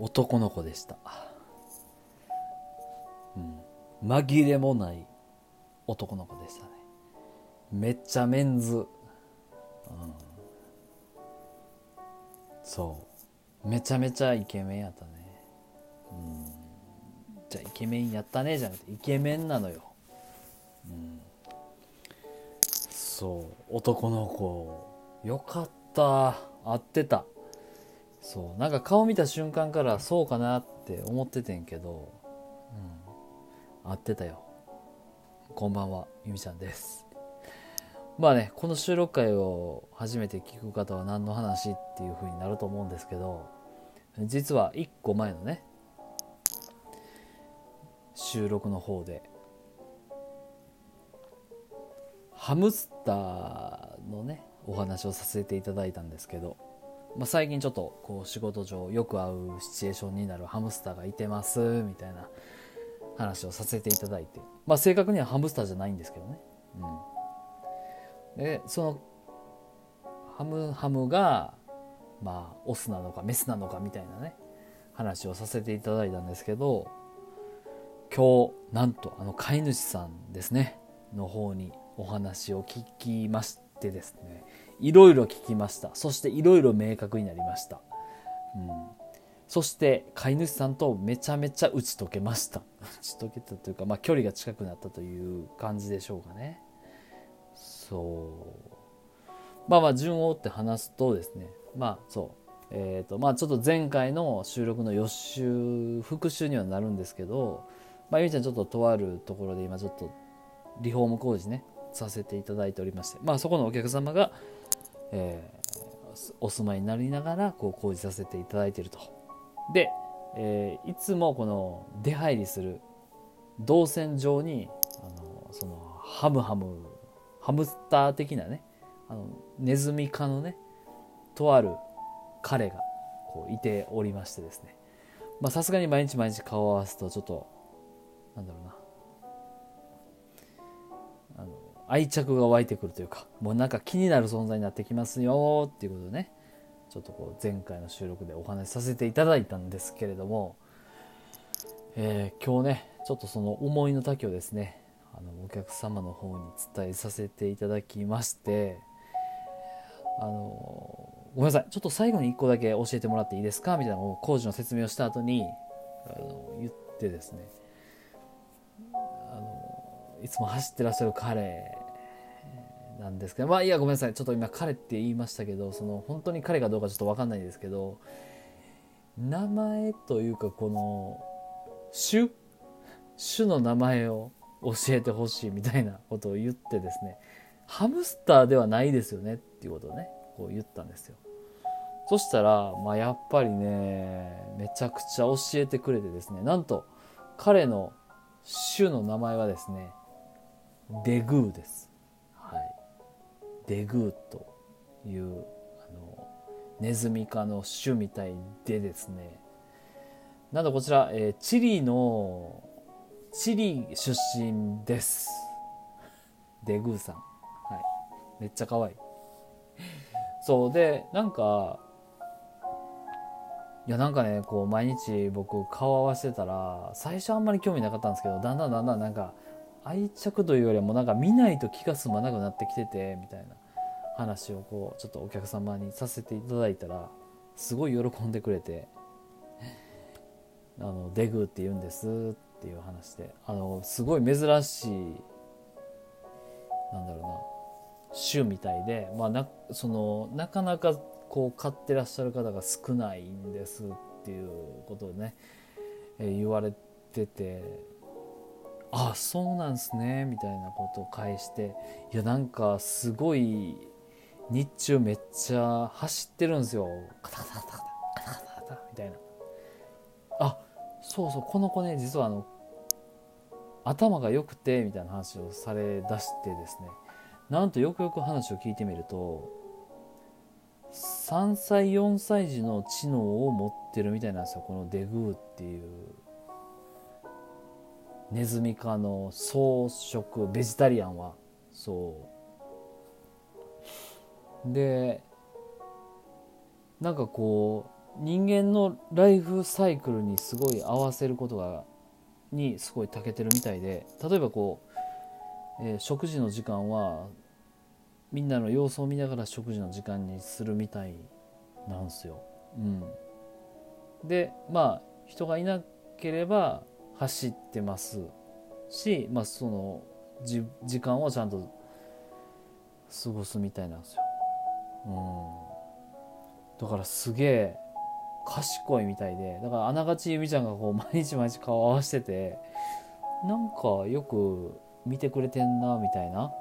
男の子でした、うん、紛れもない男の子でしたね。めっちゃメンズ、うん、そう。めちゃめちゃイケメンやったね。うん。じゃあイケメンやったね。じゃなくてイケメンなのよ、うん、そう。男の子。よかった。合ってた。そう。なんか顔見た瞬間からそうかなって思っててんけど、うん、合ってたよ。こんばんはゆみちゃんです。まあねこの収録回を初めて聞く方は何の話っていう風になると思うんですけど実は1個前のね収録の方でハムスターのねお話をさせていただいたんですけどまあ、最近ちょっとこう仕事上よく会うシチュエーションになるハムスターがいてますみたいな話をさせていただいて、まあ、正確にはハムスターじゃないんですけどね、うん、でそのハムハムがまあオスなのかメスなのかみたいなね話をさせていただいたんですけど今日なんとあの飼い主さんですねの方にお話を聞きましてですね。いろいろ聞きました。そしていろいろ明確になりました、うん、そして飼い主さんとめちゃめちゃ打ち解けました。打ち解けたというか、まあ、距離が近くなったという感じでしょうかね。そう。まあまあ順を追って話すとですね。まあそう。えーとまあ、ちょっと前回の収録の予習復習にはなるんですけど、まあ、ゆみちゃんちょっととあるところで今ちょっとリフォーム工事ね。させていただいておりまして、まあ、そこのお客様がえー、お住まいになりながらこう工事させていただいていると。で、えー、いつもこの出入りする動線上にあのそのハムハムハムスター的なねあのネズミ科のねとある彼がこういておりましてですねさすがに毎日毎日顔を合わすとちょっとなんだろうな愛着が湧いてくるというかもうなんか気になる存在になってきますよっていうことでねちょっとこう前回の収録でお話しさせていただいたんですけれども、えー、今日ねちょっとその思いの丈をですねあのお客様の方に伝えさせていただきましてあのごめんなさいちょっと最後に1個だけ教えてもらっていいですかみたいな工事の説明をした後にあの言ってですねあのいつも走ってらっしゃる彼なんですけどまあいやごめんなさい。ちょっと今彼って言いましたけどその本当に彼かどうかちょっと分かんないですけど名前というかこの種？種の名前を教えてほしいみたいなことを言ってですねハムスターではないですよねっていうことをねこう言ったんですよ。そしたら、まあ、やっぱりねめちゃくちゃ教えてくれてですねなんと彼の種の名前はですねデグーです。デグーというあのネズミ科の種みたいでですね。なんとこちら、えー、チリのチリ出身です。デグーさん。はい。めっちゃ可愛い。そうでなんかいやなんかねこう毎日僕顔合わせてたら最初あんまり興味なかったんですけどだんだんだんだんなんか愛着というよりもなんか見ないと気が済まなくなってきててみたいな。話をこうちょっとお客様にさせていただいたらすごい喜んでくれて「あのデグーって言うんです」っていう話であのすごい珍しいなんだろうな種みたいで、まあ、なそのなかなかこう飼ってらっしゃる方が少ないんですっていうことをね、えー、言われててあそうなんすねみたいなことを返していやなんかすごい日中めっちゃ走ってるんですよ。カタカタカタカタカタカタみたいな。あそうそうこの子ね実はあの頭が良くてみたいな話をされだしてですね。なんとよくよく話を聞いてみると3歳4歳児の知能を持ってるみたいなんですよこのデグーっていう。ネズミ科の草食ベジタリアンは。そう。でなんかこう人間のライフサイクルにすごい合わせることがにすごい長けてるみたいで例えばこう、えー、食事の時間はみんなの様子を見ながら食事の時間にするみたいなんですよ。うん、でまあ人がいなければ走ってますし、まあ、そのじ時間をちゃんと過ごすみたいなんですよ。うん、だからすげえ賢いみたいでだからあながちゆみちゃんがこう毎日毎日顔合わせててなんかよく見てくれてんなみたいな。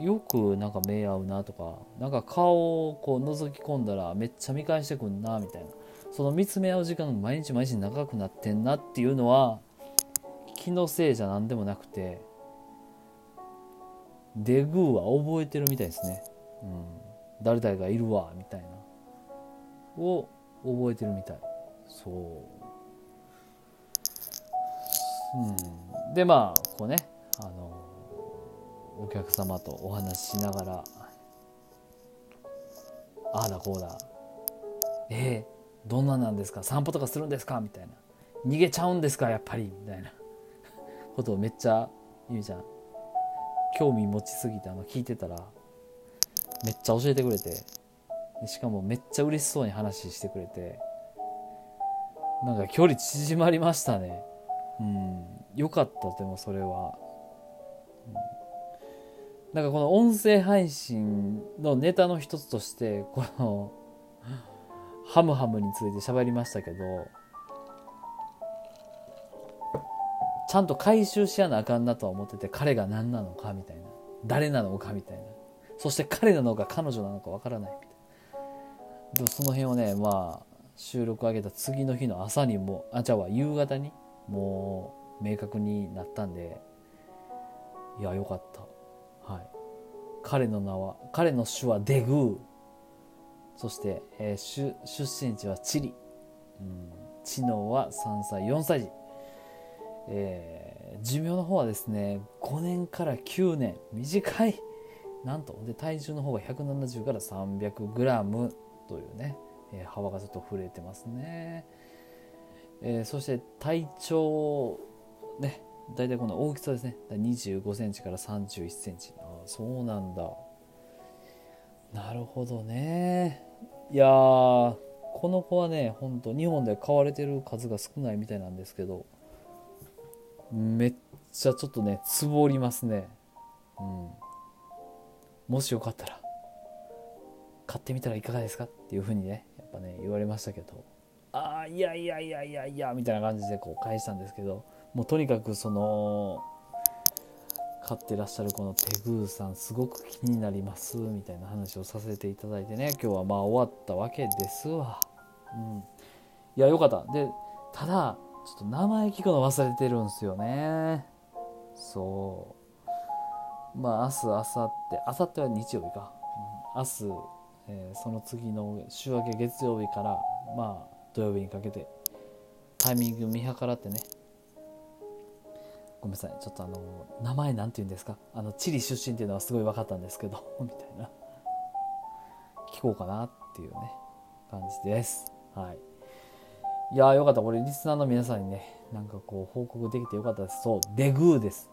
よくなんか目合うなとかなんか顔をこう覗き込んだらめっちゃ見返してくんなみたいな。その見つめ合う時間が毎日毎日長くなってんなっていうのは気のせいじゃ何でもなくてデグーは覚えてるみたいですね、うん、誰々がいるわみたいな。を覚えてるみたい。そう。うん。でまあこうねあのお客様とお話ししながらああだこうだ。えー、どんななんですか？散歩とかするんですか？みたいな。逃げちゃうんですか？やっぱり。みたいな。ことをめっちゃゆみちゃん。興味持ちすぎてあの聞いてたらめっちゃ教えてくれて。しかもめっちゃ嬉しそうに話してくれて。なんか距離縮まりましたね。うん。よかったでもそれは、うん、なんかこの音声配信のネタの一つとしてこのハムハムについて喋りましたけどちゃんと回収しやなあかんなとは思ってて彼が何なのかみたいな。誰なのかみたいな。そして彼なのか彼女なのかわからない。みたいなその辺をねまあ収録上げた次の日の朝にもあじゃあ夕方にもう明確になったんでいやよかった。はい。彼の名は彼の種はデグー。そして、えー、出身地はチリ、うん、知能は3歳4歳児。えー、寿命の方はですね5年から9年。短い。なんとで体重の方が170から 300g というね、えー、幅がちょっと触れてますね、えー、そして体長ね大体この大きさですね。25センチから31センチ。ああそうなんだ。なるほどね。いやこの子はねほんと日本で飼われてる数が少ないみたいなんですけどめっちゃちょっとねつぼりますね。うん。もしよかったら買ってみたらいかがですか？っていうふうにねやっぱね言われましたけどああいやいやいやいやいやみたいな感じでこう返したんですけどもうとにかくその飼ってらっしゃるこのテグーさんすごく気になりますみたいな話をさせていただいてね今日はまあ終わったわけですわ。うん。いやよかった。でただちょっと名前聞くの忘れてるんすよね。そう。まあ明日明後日明後日は日曜日か、明日、えー、その次の週明け月曜日からまあ土曜日にかけてタイミング見計らってね。ごめんなさい。ちょっとあの名前なんて言うんですか？あのチリ出身っていうのはすごい分かったんですけど みたいな。聞こうかなっていうね感じです。はい。いやーよかった。これリスナーの皆さんにね、なんかこう報告できてよかったです。そう、デグーです。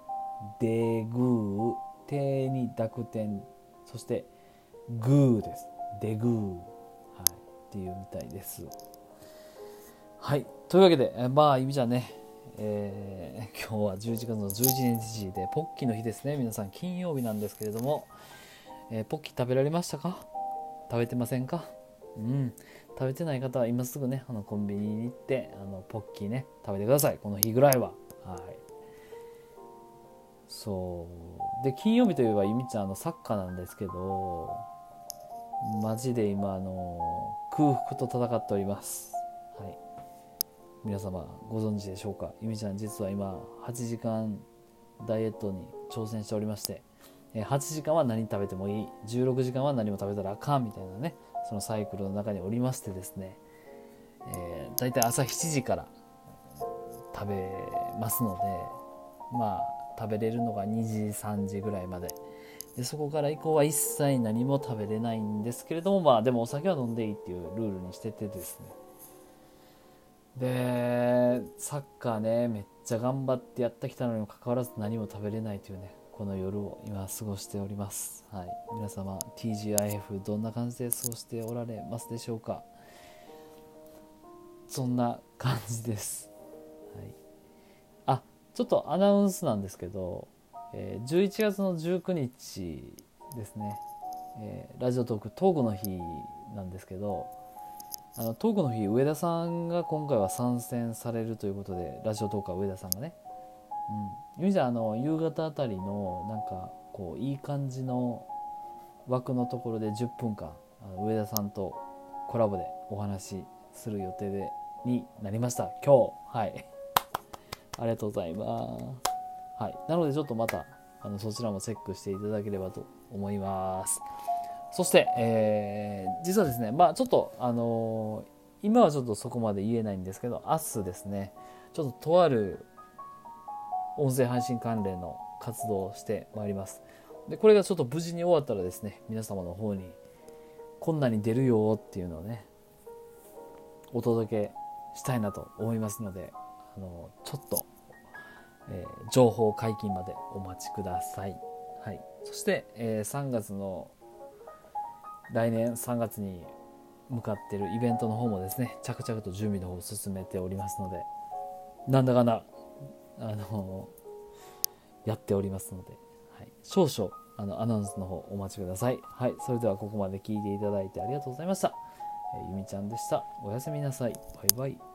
デグー、手に濁点、そしてグーです。デグー。はい。っていうみたいです。はい。というわけで、えまあ、意味じゃね、えー、今日は11月の11日で、ポッキーの日ですね。皆さん、金曜日なんですけれども、えー、ポッキー食べられましたか？食べてませんか？うん。食べてない方は今すぐねあのコンビニに行ってあのポッキーね食べてくださいこの日ぐらいははいそう。で金曜日といえばゆみちゃんのサッカーなんですけどマジで今あの空腹と戦っております。はい。皆様ご存知でしょうか？ゆみちゃん実は今8時間ダイエットに挑戦しておりまして8時間は何食べてもいい16時間は何も食べたらあかんみたいなねそのサイクルの中におりましてですね、えー、大体朝7時から食べますのでまあ食べれるのが2時3時ぐらいまで。でそこから以降は一切何も食べれないんですけれどもまあでもお酒は飲んでいいっていうルールにしててですね。でサッカーねめっちゃ頑張ってやってきたのにもかかわらず何も食べれないというねこの夜を今過ごしております。はい。皆様 TGIF どんな感じで過ごしておられますでしょうか？そんな感じです、ちょっとアナウンスなんですけど、えー、11月の19日ですね、えー、ラジオトークトークの日なんですけどあのトークの日上田さんが今回は参戦されるということでラジオトークは上田さんがね、うん、いう意味じゃあの夕方あたりのなんかこういい感じの枠のところで10分間あの上田さんとコラボでお話しする予定でになりました。今日。はい。ありがとうございます。はい。なのでちょっとまたあのそちらもチェックしていただければと思います。そして、えー、実はですね、まあちょっと、あのー、今はちょっとそこまで言えないんですけど、明日ですね、ちょっととある音声配信関連の活動をしてまいります。で、これがちょっと無事に終わったらですね、皆様の方に、こんなに出るよっていうのをね、お届けしたいなと思いますので、あのちょっと、えー、情報解禁までお待ちください。はい。そして、えー、3月の来年3月に向かってるイベントの方もですね着々と準備の方を進めておりますのでなんだかんだあのやっておりますので、はい、少々あのアナウンスの方お待ちください。はい、それではここまで聞いていただいてありがとうございました。えゆみちゃんでした。おやすみなさい。バイバイ。